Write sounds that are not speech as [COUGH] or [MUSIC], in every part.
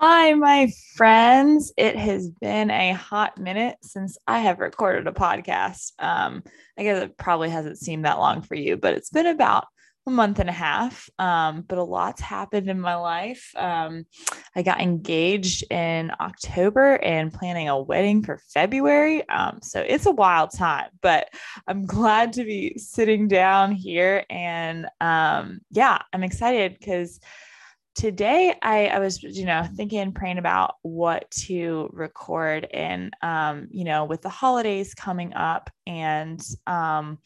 Hi, my friends. It has been a hot minute since I have recorded a podcast. Um, I guess it probably hasn't seemed that long for you, but it's been about a month and a half. Um, but a lot's happened in my life. Um, I got engaged in October and planning a wedding for February. Um, so it's a wild time, but I'm glad to be sitting down here. And um, yeah, I'm excited because today I, I was you know thinking and praying about what to record and um you know with the holidays coming up and um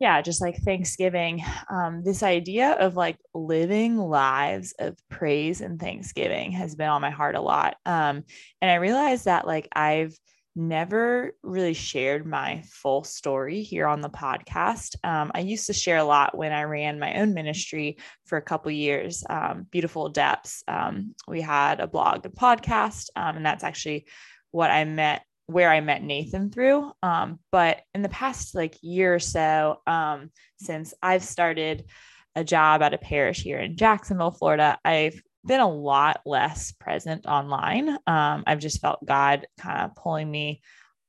yeah just like thanksgiving um this idea of like living lives of praise and thanksgiving has been on my heart a lot. Um and i realized that like i've never really shared my full story here on the podcast. Um, I used to share a lot when I ran my own ministry for a couple years, um, Beautiful Depths. Um, we had a blog and podcast, um, and that's actually what I met where I met Nathan through. Um, but in the past like year or so, um, since I've started a job at a parish here in Jacksonville, Florida, I've been a lot less present online. Um, I've just felt God kind of pulling me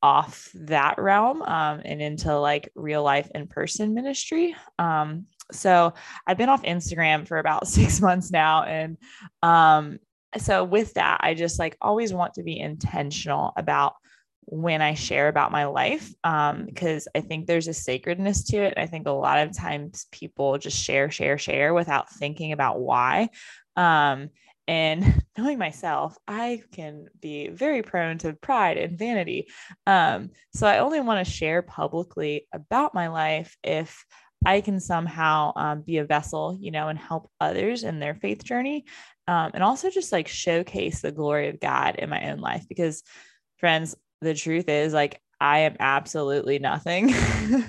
off that realm um, and into like real life in person ministry. Um, so I've been off Instagram for about [LAUGHS] six months now. And um, so with that, I just like always want to be intentional about when I share about my life um, because I think there's a sacredness to it. I think a lot of times people just share, share, share without thinking about why. Um, and [LAUGHS] knowing myself, I can be very prone to pride and vanity. Um, so I only want to share publicly about my life if I can somehow um, be a vessel, you know, and help others in their faith journey. Um, and also just like showcase the glory of God in my own life. Because, friends, the truth is, like, I am absolutely nothing.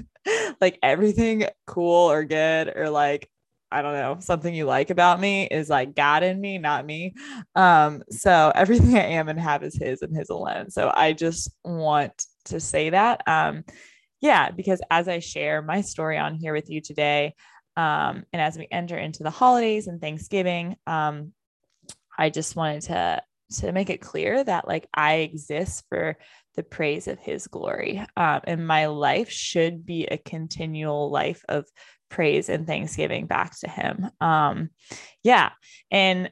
[LAUGHS] like, everything cool or good or like I don't know, something you like about me is like God in me, not me. Um, so [LAUGHS] everything I am and have is his and his alone. So I just want to say that. Um, yeah, because as I share my story on here with you today, um, and as we enter into the holidays and Thanksgiving, um, I just wanted to to make it clear that like I exist for the praise of his glory. Um, and my life should be a continual life of praise and thanksgiving back to him. Um, yeah. And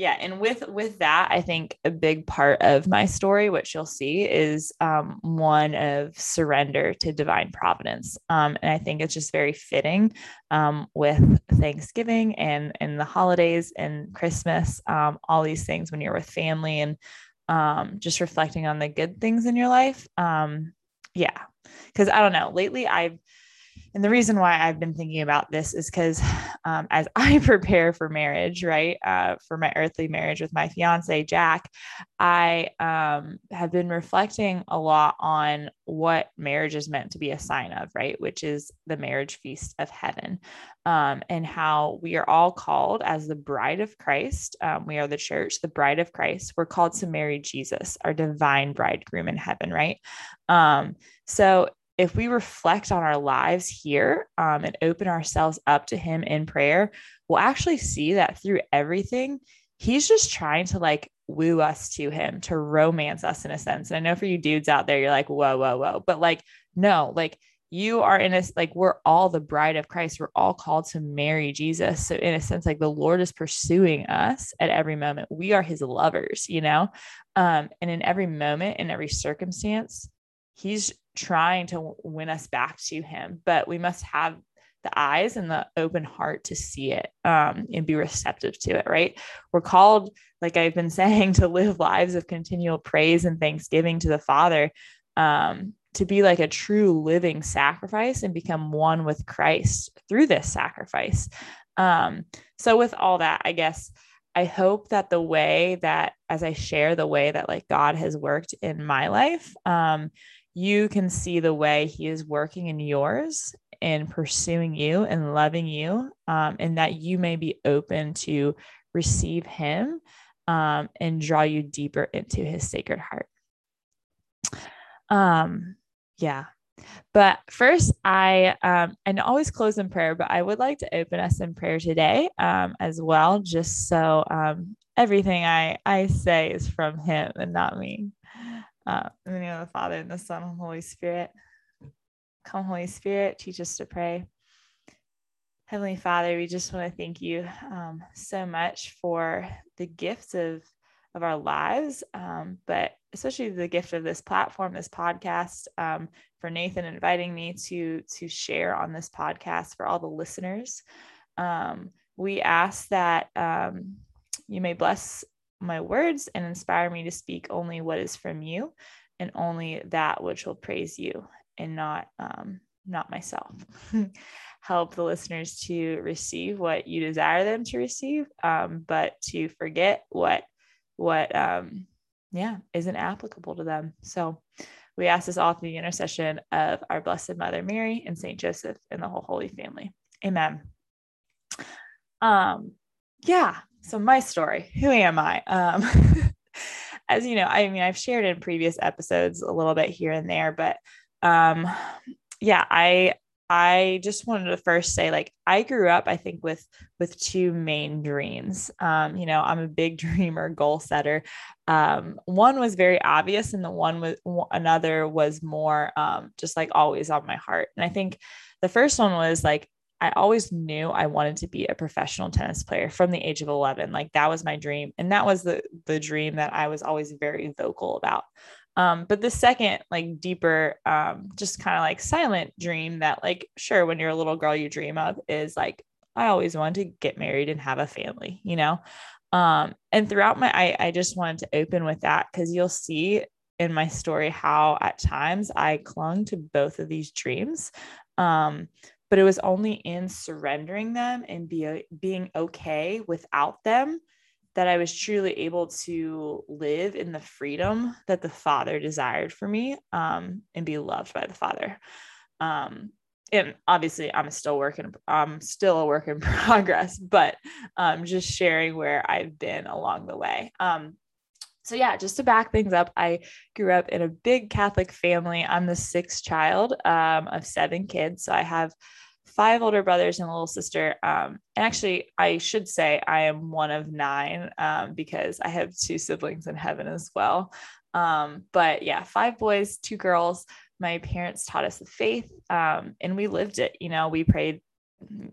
yeah and with with that i think a big part of my story which you'll see is um, one of surrender to divine providence um, and i think it's just very fitting um, with thanksgiving and and the holidays and christmas um, all these things when you're with family and um, just reflecting on the good things in your life um, yeah because i don't know lately i've and the reason why I've been thinking about this is because um, as [LAUGHS] I prepare for marriage, right, uh, for my earthly marriage with my fiance, Jack, I um, have been reflecting a lot on what marriage is meant to be a sign of, right, which is the marriage feast of heaven, um, and how we are all called as the bride of Christ. Um, we are the church, the bride of Christ. We're called to marry Jesus, our divine bridegroom in heaven, right? Um, so if we reflect on our lives here um, and open ourselves up to Him in prayer, we'll actually see that through everything, He's just trying to like woo us to Him, to romance us in a sense. And I know for you dudes out there, you're like, whoa, whoa, whoa. But like, no, like you are in a like we're all the bride of Christ. We're all called to marry Jesus. So in a sense, like the Lord is pursuing us at every moment. We are his lovers, you know? Um, and in every moment, in every circumstance, he's trying to win us back to him, but we must have the eyes and the open heart to see it um, and be receptive to it, right? We're called, like I've been [LAUGHS] saying, to live lives of continual praise and thanksgiving to the Father, um, to be like a true living sacrifice and become one with Christ through this sacrifice. Um, so, with all that, I guess I hope that the way that, as I share the way that like God has worked in my life, um, you can see the way he is working in yours and pursuing you and loving you, um, and that you may be open to receive him um, and draw you deeper into his sacred heart. Um, yeah. But first, I um, and always close in prayer, but I would like to open us in prayer today um, as well, just so um, everything I I say is from Him and not me. Uh, in the name of the Father and the Son and Holy Spirit. Come, Holy Spirit, teach us to pray. Heavenly Father, we just want to thank you um, so much for the gifts of of our lives, um, but especially the gift of this platform, this podcast, um, for Nathan inviting me to to share on this podcast for all the listeners. Um, we ask that um, you may bless my words and inspire me to speak only what is from you, and only that which will praise you, and not um, not myself. [LAUGHS] Help the listeners to receive what you desire them to receive, um, but to forget what what um yeah isn't applicable to them. So we ask this all through the intercession of our blessed mother mary and saint joseph and the whole holy family. Amen. Um yeah so my story who am i um [LAUGHS] as you know i mean i've shared in previous episodes a little bit here and there but um yeah i I just wanted to first say like I grew up I think with with two main dreams. Um, you know, I'm a big [LAUGHS] dreamer, goal setter. Um, one was very obvious and the one was another was more um, just like always on my heart. And I think the first one was like I always knew I wanted to be a professional tennis player from the age of 11. Like that was my dream and that was the the dream that I was always very vocal about. Um, but the second, like deeper, um, just kind of like silent dream that, like, sure, when you're a little girl, you dream of is like, I always wanted to get married and have a family, you know? Um, and throughout my, I, I just wanted to open with that because you'll see in my story how at times I clung to both of these dreams. Um, but it was only in surrendering them and be, being okay without them that I was truly able to live in the freedom that the Father desired for me um, and be loved by the Father. Um, and obviously, I'm still working, I'm still a work in [LAUGHS] progress, but um, just sharing where I've been along the way. Um, so, yeah, just to back things up, I grew up in a big Catholic family. I'm the sixth child um, of seven kids. So, I have five older brothers and a little sister. Um, and actually, I should say I am one of nine um, because I have two siblings in heaven as well. Um, but yeah, five boys, two girls. My parents taught us the faith um, and we lived it. You know, we prayed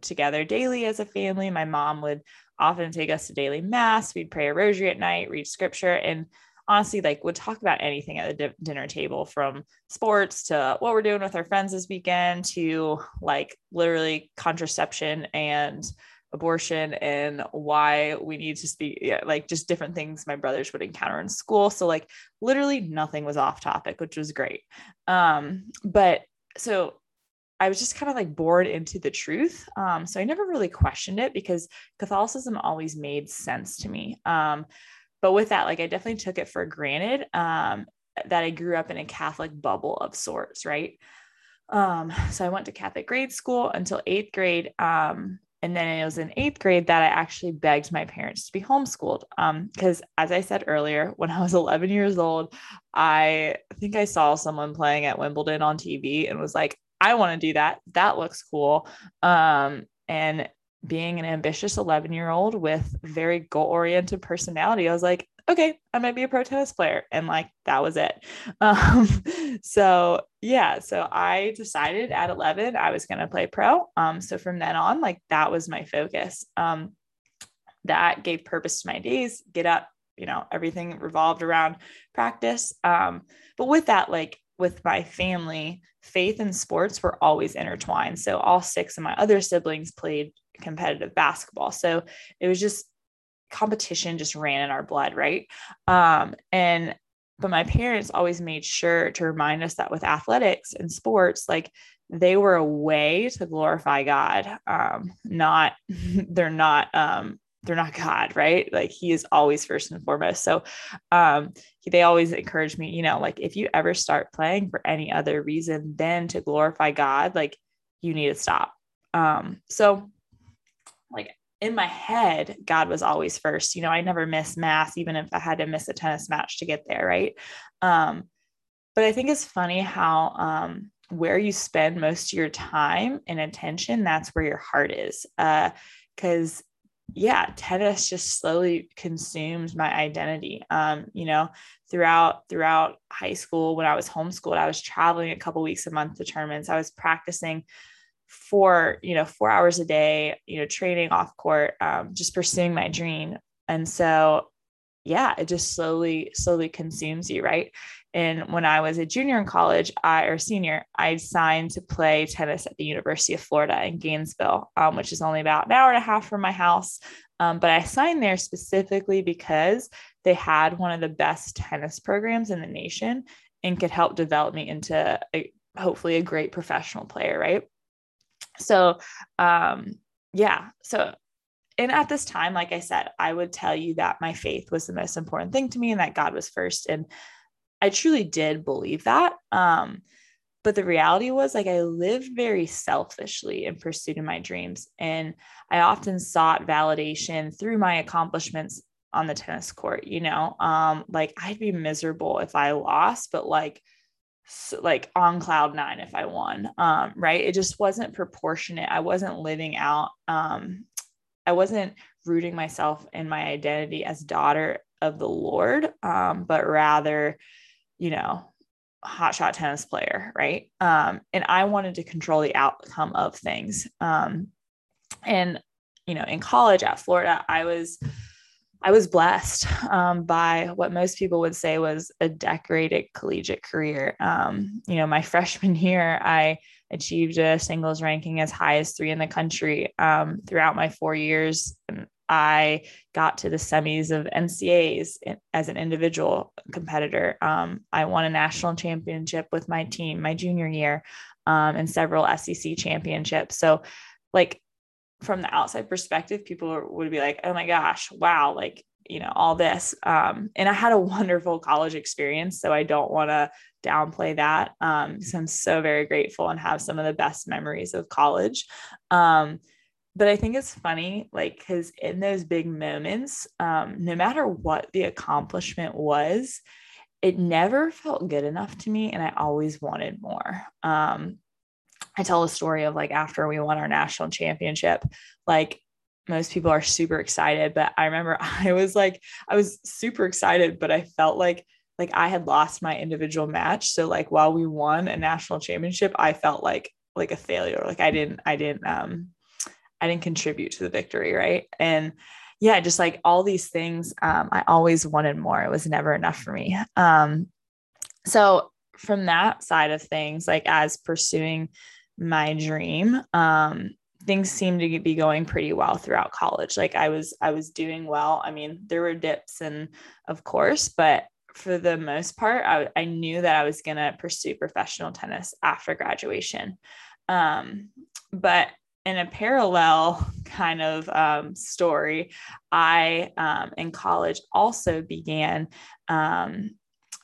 together daily as a family. My mom would often take us to daily mass. We'd pray a rosary at night, read scripture, and honestly like would talk about anything at the di- dinner table from sports to what we're doing with our friends this weekend to like literally contraception and abortion and why we need to speak yeah, like just different things my brothers would encounter in school so like literally nothing was off topic which was great um but so I was just kind of like bored into the truth. Um, so I never really questioned it because Catholicism always made sense to me. Um, but with that, like I definitely took it for granted um, that I grew up in a Catholic bubble of sorts, right? Um, so I went to Catholic grade school until eighth grade. Um, and then it was in eighth grade that I actually begged my parents to be homeschooled. Because um, as I said earlier, when I was [LAUGHS] 11 years old, I think I saw someone playing at Wimbledon on TV and was like, I want to do that. That looks cool. Um, and being an ambitious 11 year old with very goal oriented personality, I was like, okay, I might be a pro tennis player. And like, that was it. [LAUGHS] Um, so yeah, so I decided at 11, I was going to play pro. Um, so from then on, like that was my focus. Um, that gave purpose to my days, get up, you know, everything revolved around practice. Um, but with that, like with my family, faith and sports were always intertwined. So all six of my other siblings played competitive basketball. So it was just competition just ran in our blood, right? Um, and but my parents always made sure to remind us that with athletics and sports, like they were a way to glorify God. Um, not [LAUGHS] they're not um they're not God, right? Like he is always first and foremost. So um they always encourage me, you know, like if you ever start playing for any other reason than to glorify God, like you need to stop. Um, so like in my head, God was always first. You know, I never miss mass, even if I had to miss a tennis match to get there, right? Um, but I think it's funny how um, where you spend most of your time and attention, that's where your heart is. Because uh, yeah, tennis just slowly consumed my identity. Um, you know, throughout throughout high school when I was homeschooled, I was traveling a couple weeks a month to tournaments. I was practicing for you know four hours a day, you know, training off court, um, just pursuing my dream. And so, yeah, it just slowly slowly consumes you, right? And when I was a junior in college, I or senior, I signed to play tennis at the University of Florida in Gainesville, um, which is only about an hour and a half from my house. Um, but I signed there specifically because they had one of the best tennis programs in the nation and could help develop me into a, hopefully a great professional player, right? So, um, yeah. So, and at this time, like I said, I would tell you that my faith was the most important thing to me and that God was first. And I truly did believe that. Um, but the reality was like I lived very selfishly in pursuit of my dreams. And I often sought validation through my accomplishments on the tennis court, you know. Um, like I'd be miserable if I lost, but like so, like on cloud nine if I won. Um, right. It just wasn't proportionate. I wasn't living out um I wasn't rooting myself in my identity as daughter of the Lord, um, but rather you know, hotshot tennis player, right? Um, and I wanted to control the outcome of things. Um, and you know, in college at Florida, I was I was blessed um, by what most people would say was a decorated collegiate career. Um, you know, my [LAUGHS] freshman year, I achieved a singles ranking as high as three in the country. Um, throughout my four years, I got to the semis of NCAAs as an individual competitor. Um, I won a national championship with my team my junior year um, and several SEC championships. So, like, from the outside perspective, people would be like, oh my gosh, wow, like, you know, all this. Um, and I had a [LAUGHS] wonderful college experience. So I don't want to downplay that. Um, so I'm so very grateful and have some of the best memories of college. Um, but I think it's funny, like, because in those big moments, um, no matter what the accomplishment was, it never felt good enough to me. And I always wanted more. Um, I tell a story of like after we won our national championship, like most people are super excited, but I remember [LAUGHS] I was like, I was super excited, but I felt like like I had lost my individual match. So like while we won a national championship, I felt like like a failure. Like I didn't, I didn't um I didn't contribute to the victory, right? And yeah, just like all these things, um, I always wanted more. It was never enough for me. Um, so from that side of things, like as pursuing my dream, um, things seemed to be going pretty well throughout college. Like I was, I was doing well. I mean, there were dips and of course, but for the most part, I, I knew that I was going to pursue professional tennis after graduation. Um, but in a parallel [LAUGHS] kind of um, story, I um, in college also began. Um,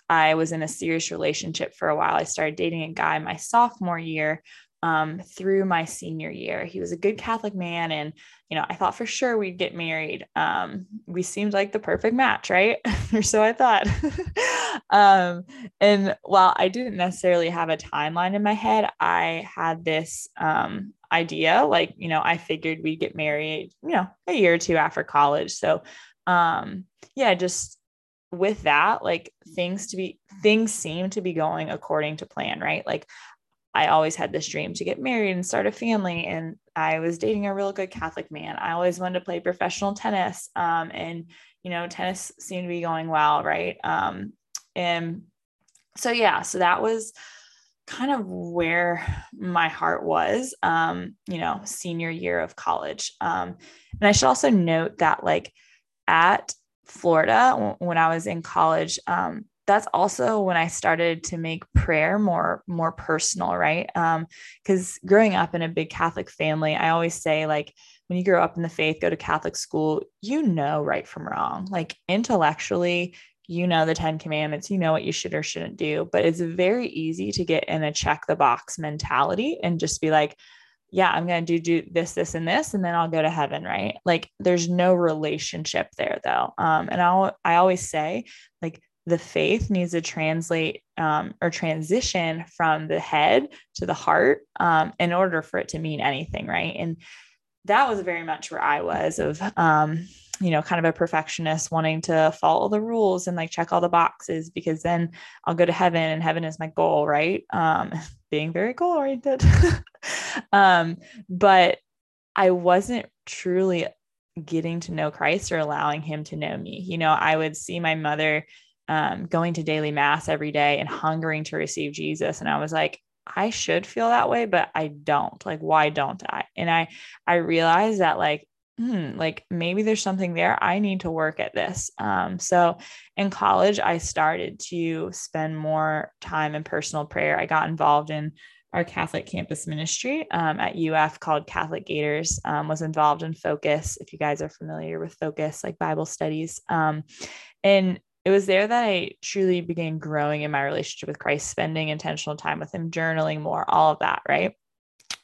I was in a serious relationship for a while. I started dating a guy my sophomore year um, through my senior year. He was a good Catholic man, and you know, I thought for sure we'd get married. Um, we seemed like the perfect match, right? [LAUGHS] or so I thought. [LAUGHS] um, and while I didn't necessarily have a timeline in my head, I had this idea like you know i figured we'd get married you know a year or two after college. So um yeah just with that like things to be things seem to be going according to plan right? Like i always had this dream to get married and start a family and i was dating a real good catholic man. I always wanted to play professional tennis um and you know tennis seemed to be going well right? Um and so yeah so that was kind of where my heart was, um, you know, senior year of college. Um, and I should also note that, like, at Florida, when I was in college, um, that's also when I started to make prayer more more personal, right? Because um, growing up in a big Catholic family, I always say like when you grow up in the faith, go to Catholic school, you know right from wrong. Like intellectually, you know the 10 commandments you know what you should or shouldn't do but it's very easy to get in a check the box mentality and just be like yeah i'm going to do, do this this and this and then i'll go to heaven right? Like there's no relationship there though. Um, and i i always say like the faith needs to translate um, or transition from the head to the heart um, in order for it to mean anything right? And that was very much where I was of, um, you know, kind of a perfectionist wanting to follow the rules and like check all the boxes because then I'll go to heaven and heaven is my goal, right? Um, [LAUGHS] being very goal oriented. [LAUGHS] um, but I wasn't truly getting to know Christ or allowing him to know me. You know, I would see my mother um, going to daily mass every day and hungering to receive Jesus. And I was like, I should feel that way, but I don't. Like, why don't I? And I, I realized that like, hmm, like maybe there's something there. I need to work at this. Um, so in college, I started to spend more time in personal prayer. I got involved in our Catholic campus ministry um, at UF called Catholic Gators, um, was involved in Focus. If you guys are familiar with Focus, like Bible studies. Um, and it was there that I truly began growing in my relationship with Christ, spending intentional time with Him, journaling more, all of that, right?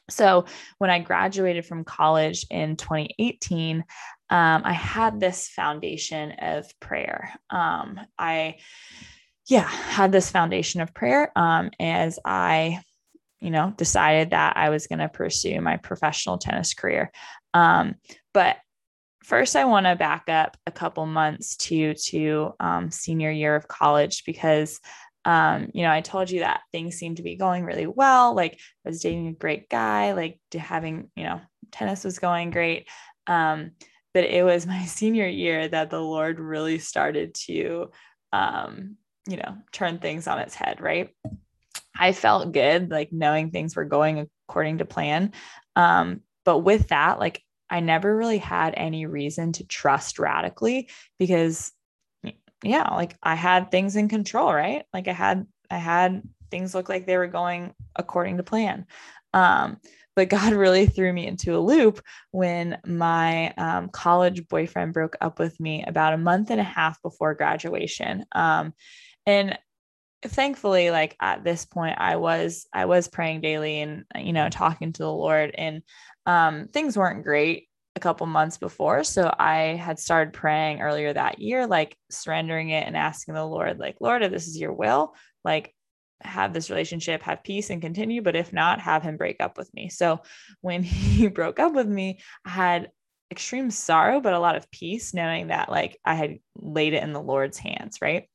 So when I graduated from college in 2018, um, I had this foundation of prayer. Um, I, yeah, had this foundation of prayer um, as I, you know, decided that I was going to pursue my professional tennis career. Um, but first i want to back up a couple months to to um, senior year of college because um, you know i told you that things seemed to be going really well. Like i was dating a great guy like having you know tennis was going great. Um, but it was [LAUGHS] my senior year that the lord really started to um, you know turn things on its head right? I felt good like knowing things were going according to plan. Um, but with that like I never really had any reason to trust radically because yeah, like I had things in control, right? Like I had I had things look like they were going according to plan. Um, but God [LAUGHS] really threw me into a loop when my um, college boyfriend broke up with me about a month and a half before graduation. Um, and thankfully, like at this point, I was I was praying daily and you know talking to the Lord, and um, things weren't great a couple months before. So I had started praying earlier that year, like surrendering it and asking the Lord, like, Lord, if this is your will, like have this relationship, have peace and continue. But if not, have him break up with me. So when [LAUGHS] he broke up with me, I had extreme sorrow, but a lot of peace knowing that like I had laid it in the Lord's hands. Right.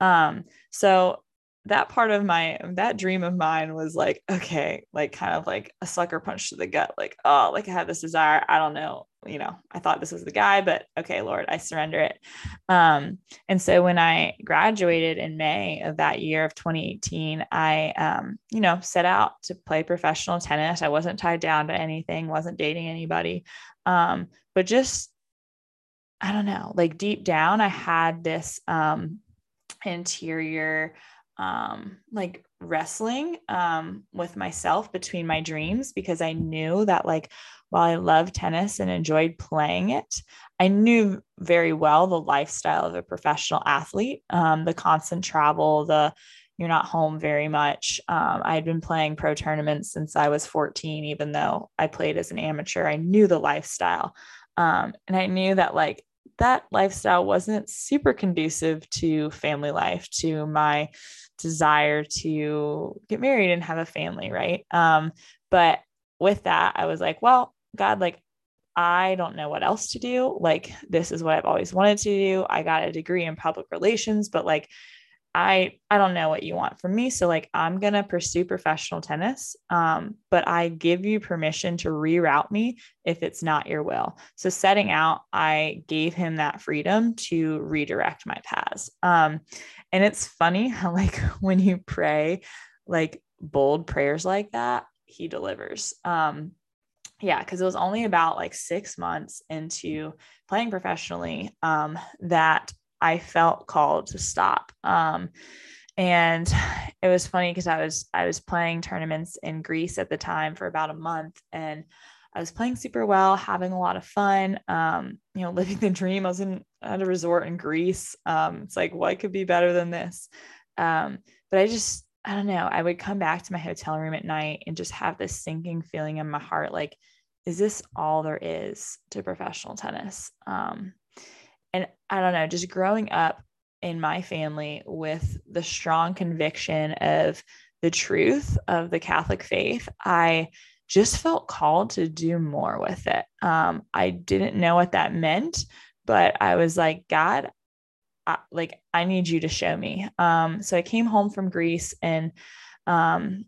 Um, so that part of my that dream of mine was like okay like kind of like a sucker punch to the gut like oh like i have this desire. I don't know you know i thought this was the guy but okay lord i surrender it. Um and so when i graduated in may of that year of 2018 i um you know set out to play professional tennis. I wasn't tied down to anything wasn't dating anybody. Um but just i don't know like deep down i had this um interior um, like wrestling um, with myself between my dreams because I knew that, like, while I loved tennis and enjoyed playing it, I knew very well the lifestyle of a professional athlete, um, the constant travel, the you're not home very much. Um, I had been playing pro tournaments since I was 14, even though I played as an amateur. I knew the lifestyle. Um, and I knew that, like, that lifestyle wasn't super conducive to family life, to my desire to get married and have a family, right? Um, but with that, I was like, well, God, like, I don't know what else to do. Like, this is what I've always wanted to do. I got a degree in public relations, but like, I I don't know what you want from me. So like I'm gonna pursue professional tennis. Um, but I give you permission to reroute me if it's not your will. So setting out, I gave him that freedom to redirect my paths. Um, and it's funny how [LAUGHS] like when you pray like bold prayers like that, he delivers. Um, yeah, because it was only about like six months into playing professionally um, that I felt called to stop. Um, and [SIGHS] it was funny because I was I was playing tournaments in Greece at the time for about a month, and I was playing super well, having a lot of fun. Um, you know, [LAUGHS] living the dream. I was in at a resort in Greece. Um, it's like what could be better than this? Um, but I just I don't know. I would come back to my hotel room at night and just have this sinking feeling in my heart, like, is this all there is to professional tennis? Um, and I don't know, just growing up in my family with the strong conviction of the truth of the Catholic faith, I just felt called to do more with it. Um, I didn't know what that meant, but I was like, God, I, like I need you to show me. Um, so I came home from Greece and um,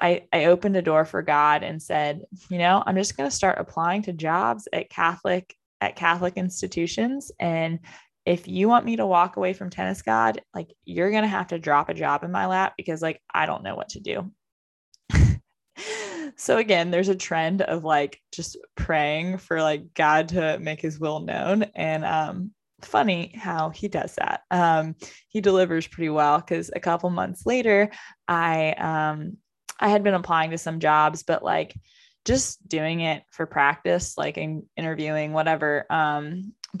I, I opened a door for God and said, you know, I'm just going to start applying to jobs at Catholic at Catholic institutions. And if you want me to walk away from tennis god like you're going to have to drop a job in my lap because like i don't know what to do. [LAUGHS] So again there's a trend of like just praying for like god to make his will known. And um funny how he does that. Um he delivers pretty well because a couple months later i um i had been applying to some jobs but like just doing it for practice like in interviewing whatever um [LAUGHS]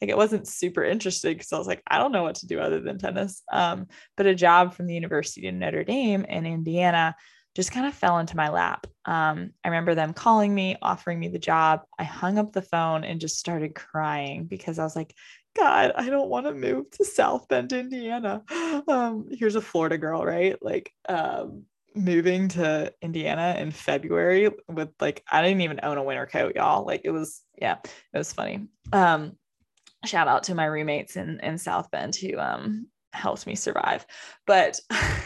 like it wasn't super interesting because I was like, I don't know what to do other than tennis. Um, but a job from the University of Notre Dame in Indiana just kind of fell into my lap. Um, I remember them calling me, offering me the job. I hung up the phone and just started crying because I was like, God, I don't want to move to South Bend, Indiana. [GASPS] Um, here's a Florida girl, right? Like, um, moving to Indiana in February with like I didn't even own a winter coat, y'all. Like it was, yeah, it was funny. Um, shout out to my roommates in in South Bend who um helped me survive. But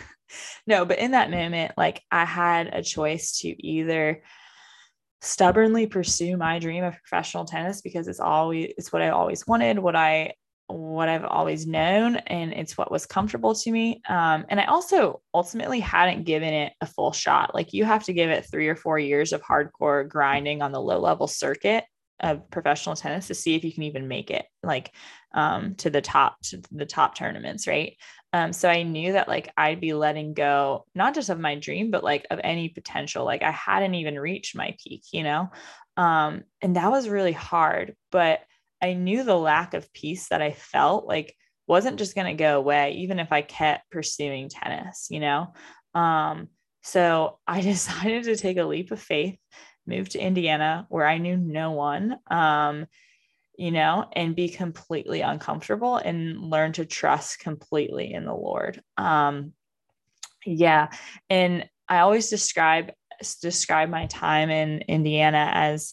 [LAUGHS] no, but in that moment, like I had a choice to either stubbornly pursue my dream of professional tennis because it's always it's what I always wanted, what I what I've always known, and it's what was comfortable to me. Um, and I also ultimately hadn't given it a full shot. Like you have to give it three or four years of hardcore grinding on the low level circuit of professional tennis to see if you can even make it like um, to the top to the top tournaments right um, so i knew that like i'd be letting go not just of my dream but like of any potential like i hadn't even reached my peak you know um, and that was really hard but i knew the lack of peace that i felt like wasn't just going to go away even if i kept pursuing tennis you know um, so [LAUGHS] i decided to take a leap of faith move to Indiana where I knew no one, um, you know, and be completely uncomfortable and learn to trust completely in the Lord. Um, yeah. And I always describe describe my time in Indiana as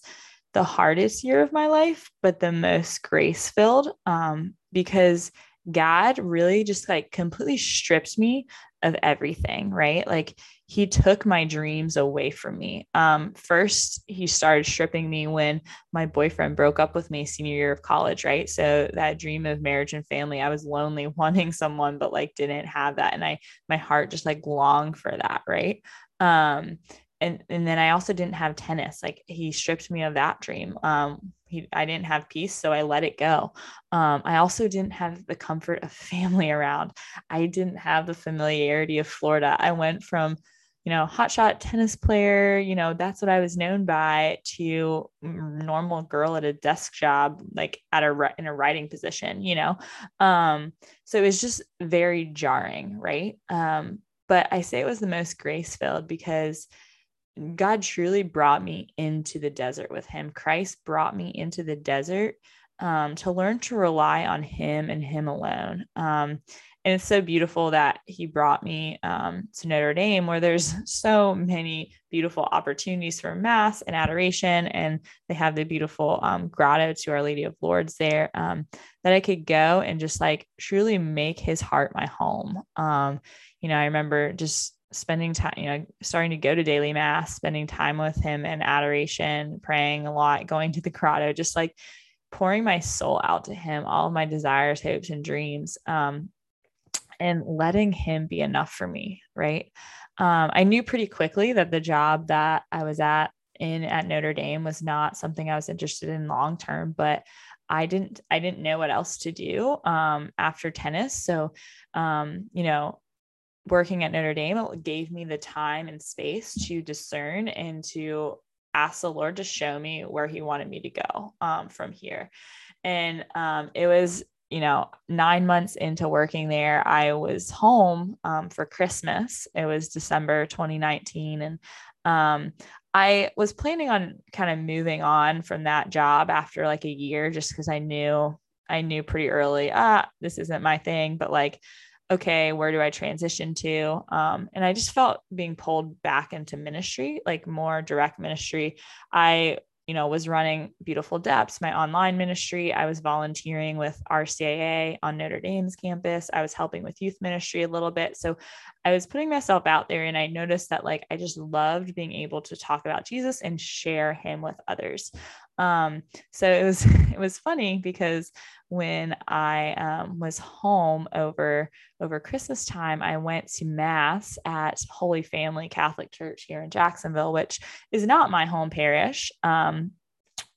the hardest year of my life, but the most grace filled um, because God really just like completely stripped me of everything, right? Like he took my dreams away from me. Um, first, he started stripping me when my boyfriend broke up with me senior year of college, right? So that dream of marriage and family, I was lonely, [LAUGHS] wanting someone, but like didn't have that. And I, my heart just like longed for that, right? Um, and and then I also didn't have tennis. Like he stripped me of that dream. Um, he, I didn't have peace, so I let it go. Um, I also didn't have the comfort of family around. I didn't have the familiarity of Florida. I went from you know, hotshot tennis player, you know, that's what I was known by to normal girl at a desk job, like at a, in a writing position, you know? Um, so it was just very jarring. Right. Um, but I say it was the most grace filled because God truly brought me into the desert with him. Christ brought me into the desert um, to learn to rely on him and him alone. Um, and it's so beautiful that he brought me um, to Notre Dame, where there's [LAUGHS] so many beautiful opportunities for mass and adoration, and they have the beautiful um, grotto to Our Lady of Lourdes there. Um, that I could go and just like truly make His heart my home. Um, you know, I remember just spending time, you know, starting to go to daily mass, spending time with Him in adoration, praying a lot, going to the grotto, just like pouring my soul out to Him, all of my desires, hopes, and dreams. Um, and letting him be enough for me. Right. Um, I knew pretty quickly that the job that I was at in at Notre Dame was not something I was interested in long term, but I didn't I didn't know what else to do um, after tennis. So, um, you know, working at Notre Dame gave me the time and space to discern and to ask the Lord to show me where He wanted me to go um, from here. And um, it was you know, nine months into working there, I was home um, for Christmas. It was December 2019. And um, I was planning on kind of moving on from that job after like a year, just because I knew I knew pretty early, ah, this isn't my thing. But like, okay, where do I transition to? Um, and I just felt being pulled back into ministry, like more direct ministry. I you know, was running Beautiful Depths, my online ministry. I was volunteering with RCIA on Notre Dame's campus. I was helping with youth ministry a little bit. So I was putting myself out there and I noticed that like I just loved being able to talk about Jesus and share him with others. Um, so it was [LAUGHS] it was funny because when I um, was home over over Christmas time, I went to mass at Holy Family Catholic Church here in Jacksonville, which is not my home parish, um,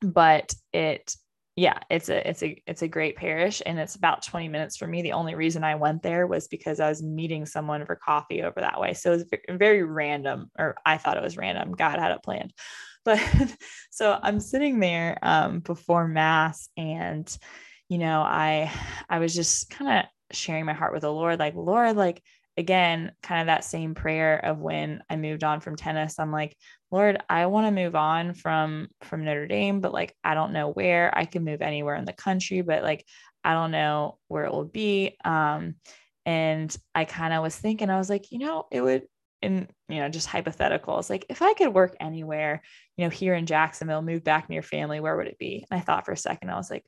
but it yeah it's a it's a it's a great parish and it's about 20 minutes for me. The only reason i went there was because i was meeting someone for coffee over that way. So it was very random or i thought it was random. God had it planned. [LAUGHS] But so i'm sitting there um, before mass and you know, I I was just kind of sharing my heart with the Lord, like, Lord, like again, kind of that same prayer of when I moved on from tennis. I'm like, Lord, I want to move on from from Notre Dame, but like I don't know where. I can move anywhere in the country, but like I don't know where it will be. Um, and I kind of was thinking, I was like, you know, it would in you know just hypothetical it's like if i could work anywhere you know here in jacksonville move back near family where would it be and i thought for a second i was like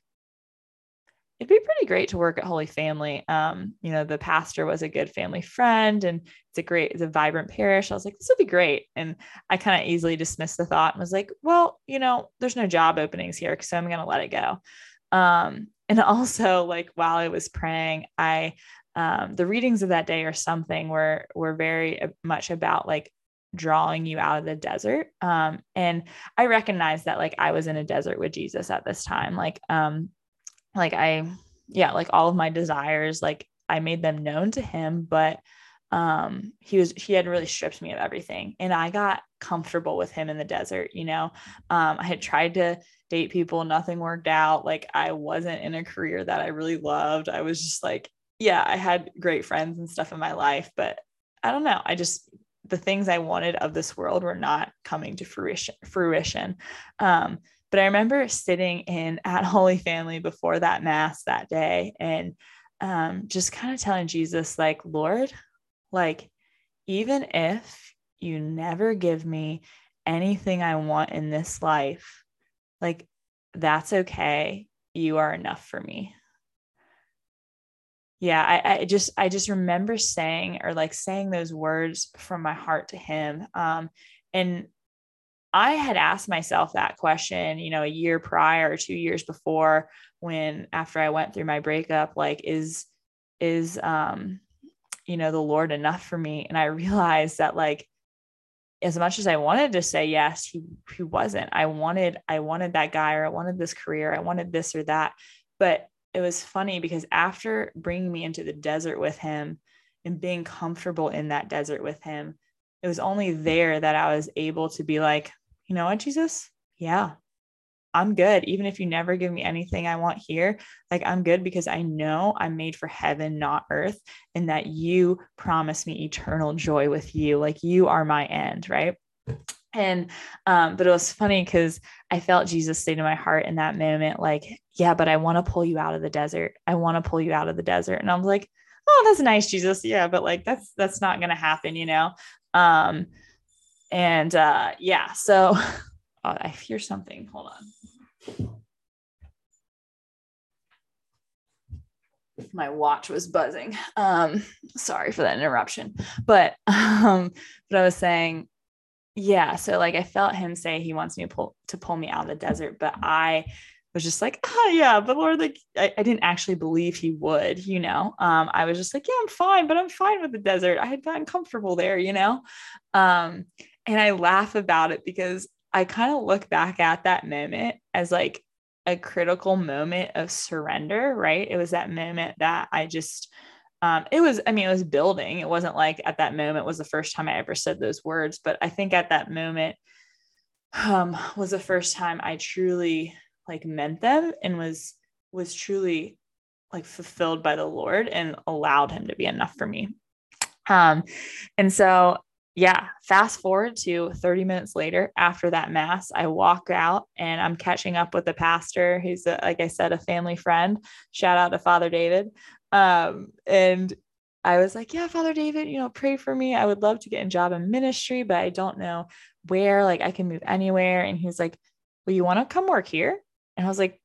it'd be pretty great to work at Holy Family. Um, you know, the pastor was a good family friend and it's a great, it's a vibrant parish. I was like, this would be great. And I kind of easily dismissed the thought and was like, well, you know, there's no job openings here. So I'm going to let it go. Um, and [LAUGHS] also like while I was praying, I, um, the readings of that day or something were, were very much about like drawing you out of the desert. Um, and I recognized that like I was in a desert with Jesus at this time. Like, um, like I, yeah, like all of my desires, like I made them known to him, but um he was he had really stripped me of everything and i got comfortable with him in the desert you know? Um i had tried to date people nothing worked out like i wasn't in a career that i really loved i was just like yeah i had great friends and stuff in my life but i don't know i just the things i wanted of this world were not coming to fruition fruition. Um but I remember sitting in [LAUGHS] at Holy Family before that mass that day and um, just kind of telling Jesus, like, Lord, like, even if you never give me anything I want in this life, like, that's okay. You are enough for me. Yeah, I, I just I just remember saying or like saying those words from my heart to him. Um, and I had asked myself that question, you know, a year prior, two years before, when after I went through my breakup, like, is, is, um, you know, the Lord enough for me? And I [LAUGHS] realized that, like, as much as I wanted to say yes, he, he wasn't. I wanted, I wanted that guy or I wanted this career, I wanted this or that. But it was funny because after bringing me into the desert with him and being comfortable in that desert with him, it was only there that I was able to be like, you know what, Jesus? Yeah, I'm good. Even if you never give me anything I want here, like I'm good because I know I'm made for heaven, not earth, and that you promise me eternal joy with you. Like you are my end, right? And, um, but it was funny because I felt Jesus say to my heart in that moment, like, yeah, but I want to pull you out of the desert. I want to pull you out of the desert. And I was like, oh, that's nice, Jesus. Yeah, but like that's that's not gonna happen, you know. Um, and uh, yeah, so [LAUGHS] oh, I hear something. Hold on. My watch was buzzing. Um, sorry for that interruption. But [LAUGHS] um, but I was saying, yeah, so like I felt him say he wants me to pull to pull me out of the desert, but I was just like, oh yeah, but Lord, like I, I, didn't actually believe he would, you know. Um, I was just like, yeah, I'm fine, but I'm fine with the desert. I had gotten comfortable there, you know. Um, and I laugh about it because I kind of look back at that moment as like a critical moment of surrender, right? It was that moment that I just, um, it was, I mean, it was building. It wasn't like at that moment was the first time I ever said those words, but I think at that moment um, was the first time I truly like meant them and was, was truly like fulfilled by the Lord and allowed him to be enough for me. Um, and so yeah, fast forward to 30 minutes later after that mass, I walk out and I'm catching up with the pastor who's, a, like I said, a family friend. Shout out to Father David. Um, and I was like, yeah, Father David, you know, pray for me. I would love to get a job in ministry, but I don't know where, like, I can move anywhere. And he's like, well, you want to come work here? And I was like,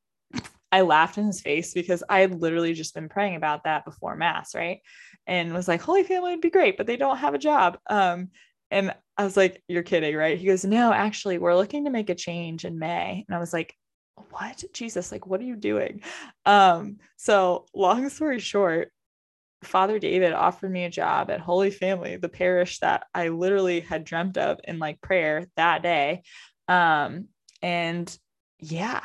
I laughed in his face because I had literally just been praying about that before mass, right? And was like, Holy Family would be great, but they don't have a job. Um, and I was like, You're kidding, right? He goes, No, actually, we're looking to make a change in May. And I was like, What? Jesus, like, what are you doing? Um, so long story short, Father David offered me a job at Holy Family, the parish that I literally had dreamt of in like prayer that day. Um, and yeah,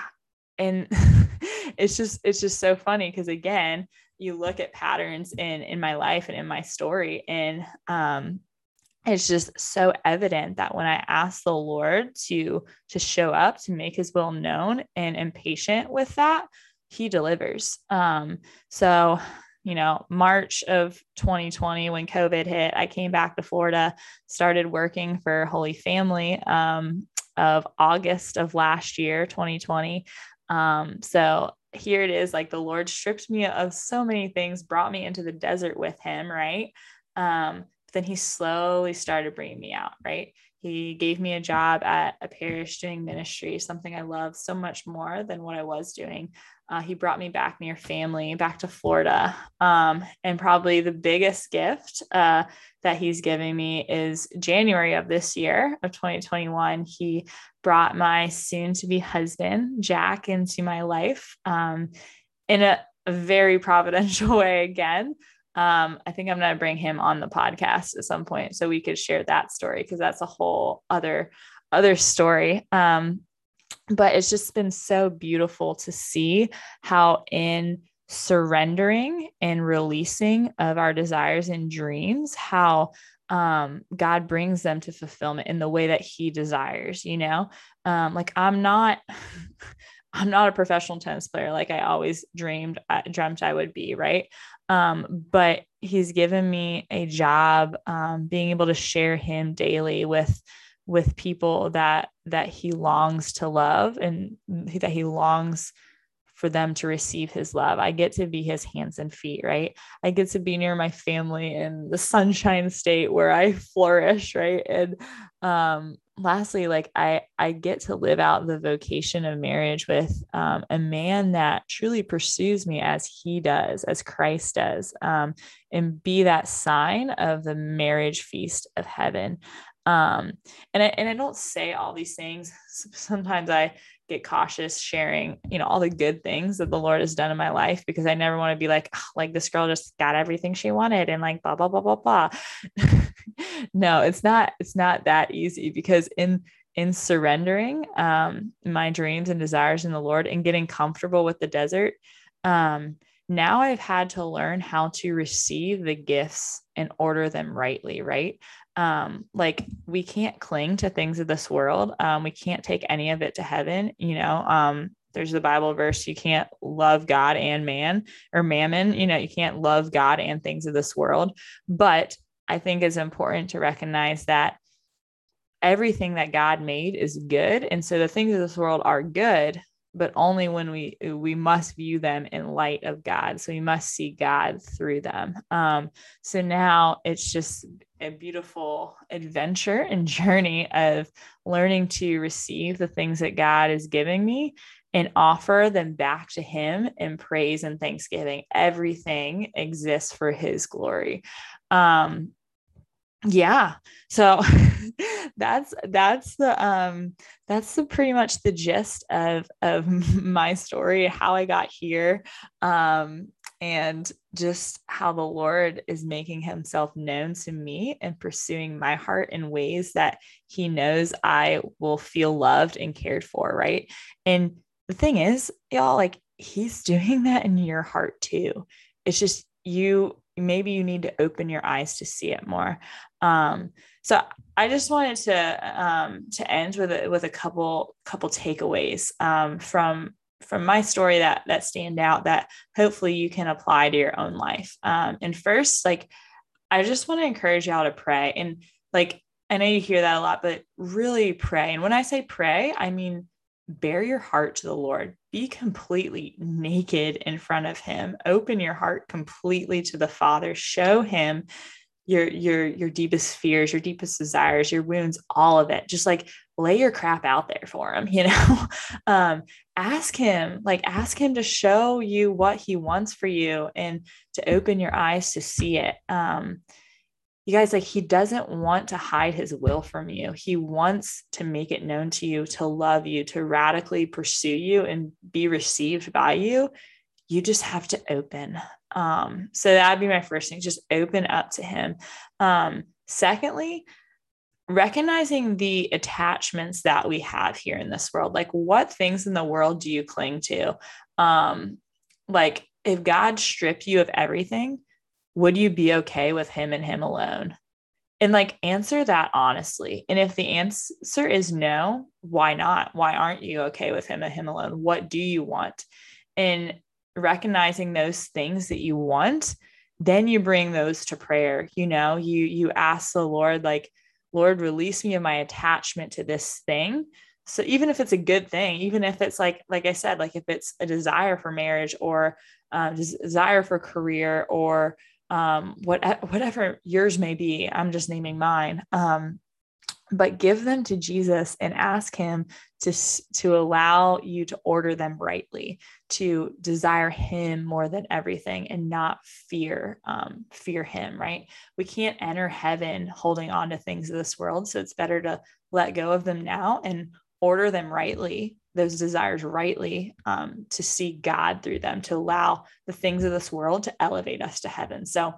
and [LAUGHS] [LAUGHS] it's just it's just so funny because again, you look at patterns in in my life and in my story, and um, it's just so evident that when I ask the Lord to to show up to make His will known and am patient with that, He delivers. Um, so you know, March of 2020 when COVID hit, I came back to Florida, started working for Holy Family um, of August of last year, 2020. Um, so here it is like the Lord stripped me of so many things, brought me into the desert with Him, right? Um, but then He slowly started bringing me out, right? He gave me a job at a parish doing ministry, something I love so much more than what I was doing. Uh, he brought me back near family, back to Florida. Um, and probably the biggest gift uh, that he's giving me is January of this year, of 2021. He brought my soon to be husband, Jack, into my life um, in a, a, very [LAUGHS] providential way again. Um, I think I'm going to bring him on the podcast at some point so we could share that story because that's a whole other other story. Um, but it's just been so beautiful to see how in surrendering and releasing of our desires and dreams how um, God brings them to fulfillment in the way that He desires. You know, um, like I'm not, [LAUGHS] I'm not a professional tennis player like I always dreamed, I uh, dreamt I would be. Right, um, but He's given me a job, um, being able to share Him daily with with people that that he longs to love and that he longs for them to receive his love. I get to be his hands and feet, right? I get to be near my family in the [LAUGHS] sunshine state where I flourish, right? And um lastly like I I get to live out the vocation of marriage with um, a man that truly pursues me as he does, as Christ does, um, and be that sign of the marriage feast of heaven. Um and I, and I don't say all these things. [LAUGHS] Sometimes i get cautious sharing you know all the good things that the lord has done in my life because i never want to be like oh, like this girl just got everything she wanted and like blah blah blah blah blah [LAUGHS] no it's not it's not that easy because in in surrendering um my dreams and desires in the lord and getting comfortable with the desert um now I've had to learn how to receive the gifts and order them rightly, right? Um like we can't cling to things of this world. Um we can't take any of it to heaven you know um there's the bible verse you can't love god and man or mammon you know you can't love god and things of this world. But i think it's important to recognize that everything that god made is good. And so the things of this world are good but only when we we must view them in light of God. So we must see God through them. Um, so now it's just a beautiful adventure and [LAUGHS] journey of learning to receive the things that God is giving me and offer them back to Him in praise and thanksgiving. Everything exists for His glory. Um, yeah so [LAUGHS] that's that's the um that's the pretty much the gist of of [LAUGHS] my story how i got here um and just how the lord is making himself known to me and pursuing my heart in ways that he knows i will feel loved and cared for right? And the thing is y'all like he's doing that in your heart too. It's just you maybe you need to open your eyes to see it more um, so I just wanted to um, to end with a, with a couple couple takeaways um, from from my story that that stand out that hopefully you can apply to your own life. Um, and first, like I just want to encourage y'all to pray and like I know you hear that a lot, but really pray. And when I say pray, I mean bare your heart to the Lord. Be completely naked in front of him. Open your heart completely to the Father. Show him your your your deepest fears, your deepest desires, your wounds, all of it. Just like lay your crap out there for him, [LAUGHS] you know. um ask him, like ask him to show you what he wants for you and to open your eyes to see it. Um you guys like he doesn't want to hide his will from you. He wants to make it known to you to love you to radically pursue you and be received by you. You just have to open. Um so that'd be my first thing just open up to him. Um secondly recognizing the attachments that we have here in this world. Like what things in the world do you cling to? Um like if god stripped you of everything would you be okay with him and him alone? And like answer that honestly. And if the answer is no, why not? Why aren't you okay with him and him alone? What do you want? And recognizing those things that you want, then you bring those to prayer. You know, you you ask the Lord like, Lord, release me of my attachment to this thing so even if it's a good thing even if it's like like i said like if it's a desire for marriage or um, desire for career or um, what, [LAUGHS] whatever yours may be. I'm just naming mine. Um, but give them to Jesus and ask him to, to allow you to order them rightly, to desire him more than everything and not fear, um, fear him, right? We can't enter heaven holding on to things of this world. So it's better to let go of them now and order them rightly those desires rightly um, to see God through them, to allow the things of this world to elevate us to heaven. So,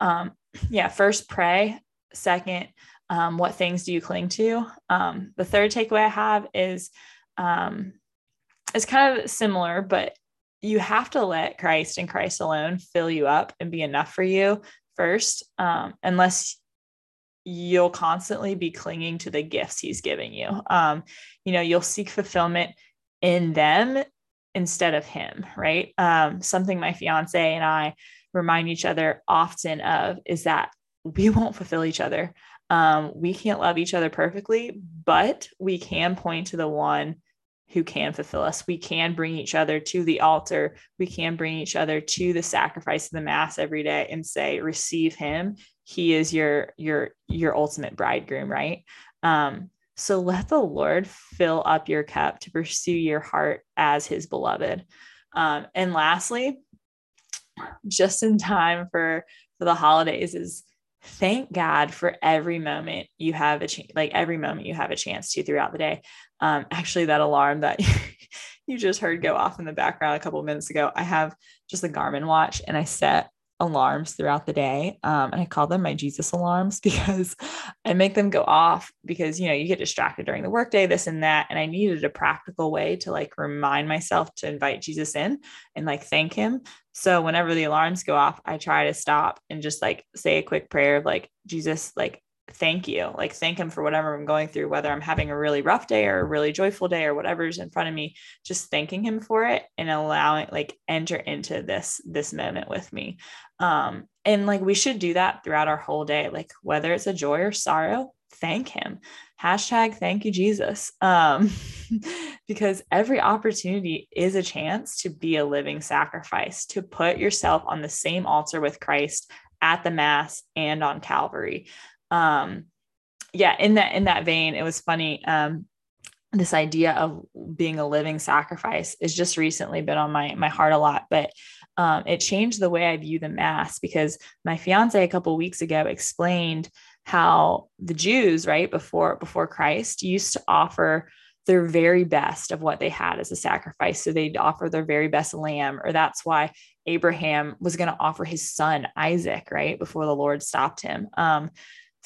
um, yeah, first pray. Second, um, what things do you cling to? Um, the third takeaway I have is um, it's kind of similar, but you have to let Christ and Christ alone fill you up and be enough for you first, um, unless you'll constantly be clinging to the gifts he's giving you. Um, you know, you'll seek fulfillment in them instead of him, right? Um, something my fiance and I remind each other often of is that we [LAUGHS] won't fulfill each other. Um, we can't love each other perfectly, but we can point to the one who can fulfill us. We can bring each other to the altar. We can bring each other to the sacrifice of the mass every day and say, receive him. He is your your your ultimate bridegroom, right? Um, so let the Lord fill up your cup to pursue your heart as his beloved. Um, and lastly, just in time for for the holidays is thank God for every moment you have a chance, like every moment you have a chance to throughout the day. Um, actually, that alarm that [LAUGHS] you just heard go off in the background a couple minutes ago, I have just a Garmin watch and I set alarms throughout the day. Um, and I call them my Jesus alarms [LAUGHS] because I make them go off because, you know, you get distracted during the workday, this and that. And I needed a practical way to like remind myself to invite Jesus in and like thank him. So whenever the alarms go off, I try to stop and just like say a quick prayer of like, Jesus, like, thank you. Like thank him for whatever i'm going through whether i'm having a really rough day or a really joyful day or whatever's in front of me just thanking him for it and allowing like enter into this this moment with me. Um and like we should do that throughout our whole day like whether it's a joy or sorrow thank him. Hashtag thank you jesus. Um [LAUGHS] because every opportunity is a chance to be a living sacrifice to put yourself on the same altar with christ at the mass and on calvary um yeah in that in that vein it was funny um this idea of being a living sacrifice has just recently been on my my heart a lot but um, it changed the way i view the mass because my fiance a couple weeks ago explained how the jews right before before christ used to offer their very best of what they had as a sacrifice. So they'd offer their very best lamb or that's why abraham was going to offer his son isaac right before the lord stopped him. Um,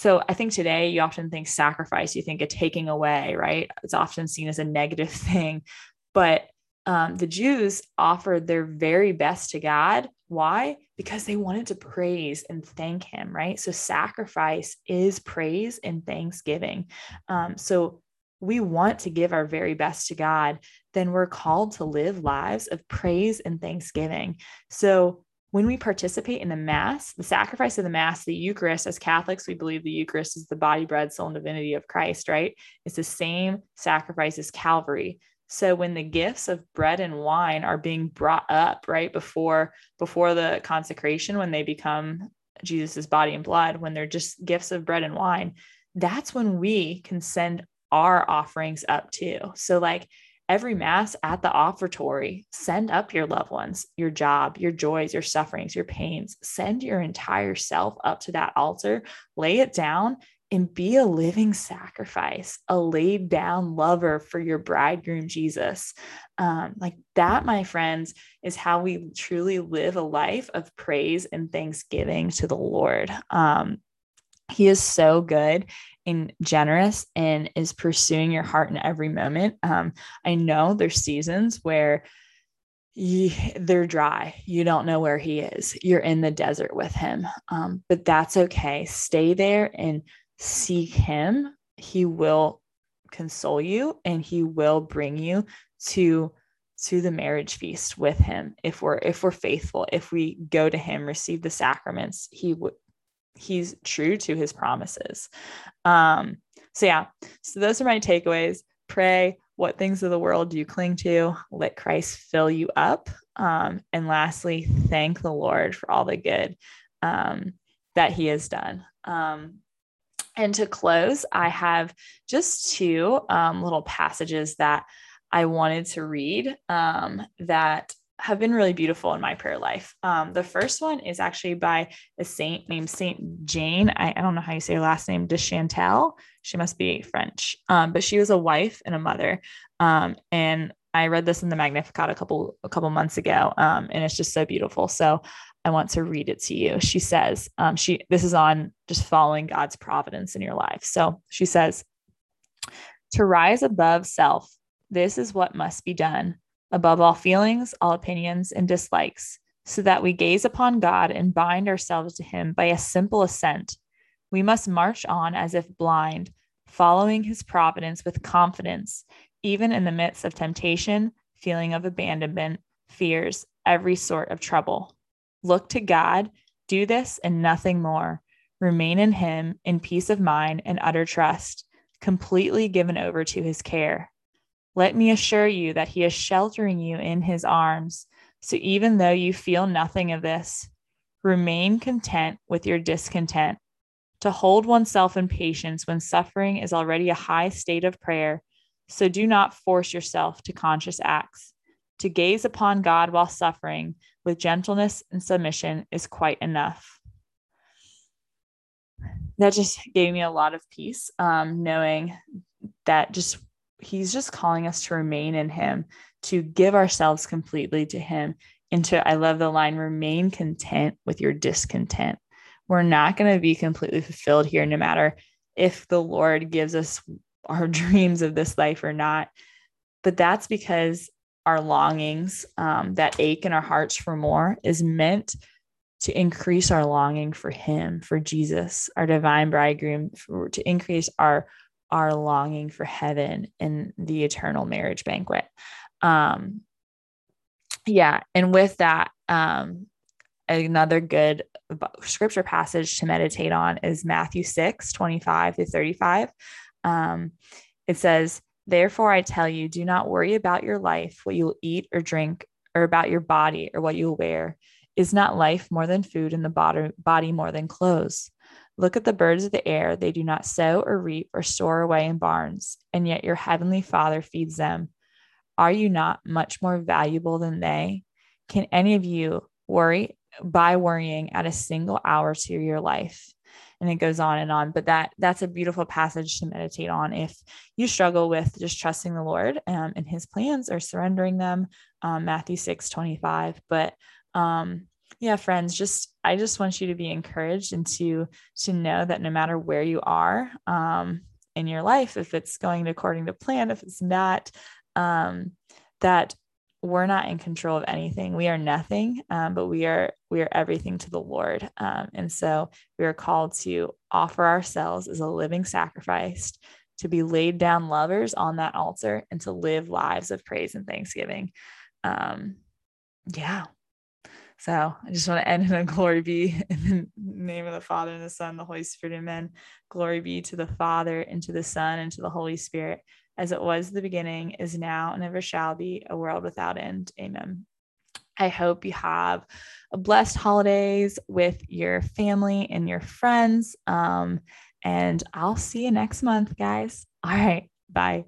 so I think today you often think sacrifice, you think a taking away, right? It's often seen as a negative [LAUGHS] thing. But um, the Jews offered their very best to God. Why? Because they wanted to praise and thank Him, right? So sacrifice is praise and thanksgiving. Um, so we want to give our very best to God, then we're called to live lives of praise and thanksgiving. So when we participate in the Mass, the sacrifice of the Mass, the Eucharist, as Catholics, we believe the Eucharist is the body, bread, soul, and divinity of Christ, right? It's the same sacrifice as Calvary. So when the gifts of bread and wine are being brought up right before before the consecration when they become Jesus's body and blood, when they're just gifts of bread and wine, that's when we can send our offerings up too. So like every mass at the offertory, send up your loved ones, your job, your joys, your sufferings, your pains. Send your entire self up to that altar, lay it down, and be a living sacrifice, a laid down lover for your bridegroom, Jesus. Um, like that, my friends, is how we truly live a life of praise and thanksgiving to the Lord. Um, he is so good and generous and is pursuing your heart in every moment. Um, I know there's seasons where they're dry. You don't know where he is. You're in the desert with him. Um, but that's okay. Stay there and seek him. He will console you and he will bring you to to the marriage feast with him if we're if we're faithful if we go to him receive the sacraments he would he's true to his promises. Um, so yeah, so those are my takeaways. Pray. What things of the world do you cling to? Let Christ fill you up. Um, and lastly, thank the Lord for all the good um, that He has done. Um, and to close, I have just two um, little passages that I wanted to read um, that have been really beautiful in my prayer life. Um, the first one is actually by a saint named Saint Jane. I, I, don't know how you say her last name, de Chantal. She must be French, um, but she was a wife and a mother. Um, and I read this in the Magnificat a couple a couple months ago, um, and it's just so beautiful. So I want to read it to you. She says, um, "She this is on just following God's providence in your life." So she says, "To rise above self, this is what must be done." Above all feelings, all opinions, and dislikes, so that we gaze upon God and bind ourselves to Him by a simple assent. We must march on as if blind, following His providence with confidence, even in the midst of temptation, feeling of abandonment, fears, every sort of trouble. Look to God, do this and nothing more. Remain in Him in peace of mind and utter trust, completely given over to His care. Let me assure you that He is sheltering you in His arms. So even though you feel nothing of this, remain content with your discontent. To hold oneself in patience when suffering is already a high state of prayer. So do not force yourself to conscious acts. To gaze upon God while suffering with gentleness and submission is quite enough. That just gave me a lot of peace, um, knowing that just he's just calling us to remain in him, to give ourselves completely to him, and to, I love the line, remain content with your discontent. We're not going to be completely fulfilled here, no matter if the Lord gives us our [LAUGHS] dreams of this life or not. But that's because our longings, um, that ache in our hearts for more, is meant to increase our longing for Him, for Jesus, our divine bridegroom, for, to increase our our longing for heaven and the eternal marriage banquet. Um, yeah, and with that, um, another good scripture passage to meditate on is Matthew 6 25 to 35. Um, it says, Therefore, I tell you, do not worry about your life, what you will eat or drink, or about your body or what you will wear. Is not life more than food and the body, more than clothes? Look at the birds of the air. They do not sow or reap or store away in barns, and yet your heavenly Father feeds them. Are you not much more valuable than they? Can any of you worry by worrying at a single hour to your life? And it goes on and on. But that that's a beautiful passage to meditate on if you struggle with just trusting the Lord um, and His plans or surrendering them. Um, Matthew six twenty five. But um, yeah friends just i just want you to be encouraged and to to know that no matter where you are um, in your life if it's going according to plan if it's not um, that we're not in control of anything. We are nothing um, but we are we are everything to the lord. Um, and so we are called to offer ourselves as a living sacrifice to be laid down lovers on that altar and to live lives of praise and thanksgiving. Um, yeah so I just want to end in a glory be in the name of the Father and the Son, the Holy Spirit, amen. Glory be to the Father and to the Son and to the Holy Spirit, as it was the beginning, is now, and ever shall be, a world without end. Amen. I hope you have a blessed holidays with your family and your friends. Um, and I'll see you next month, guys. All right. Bye.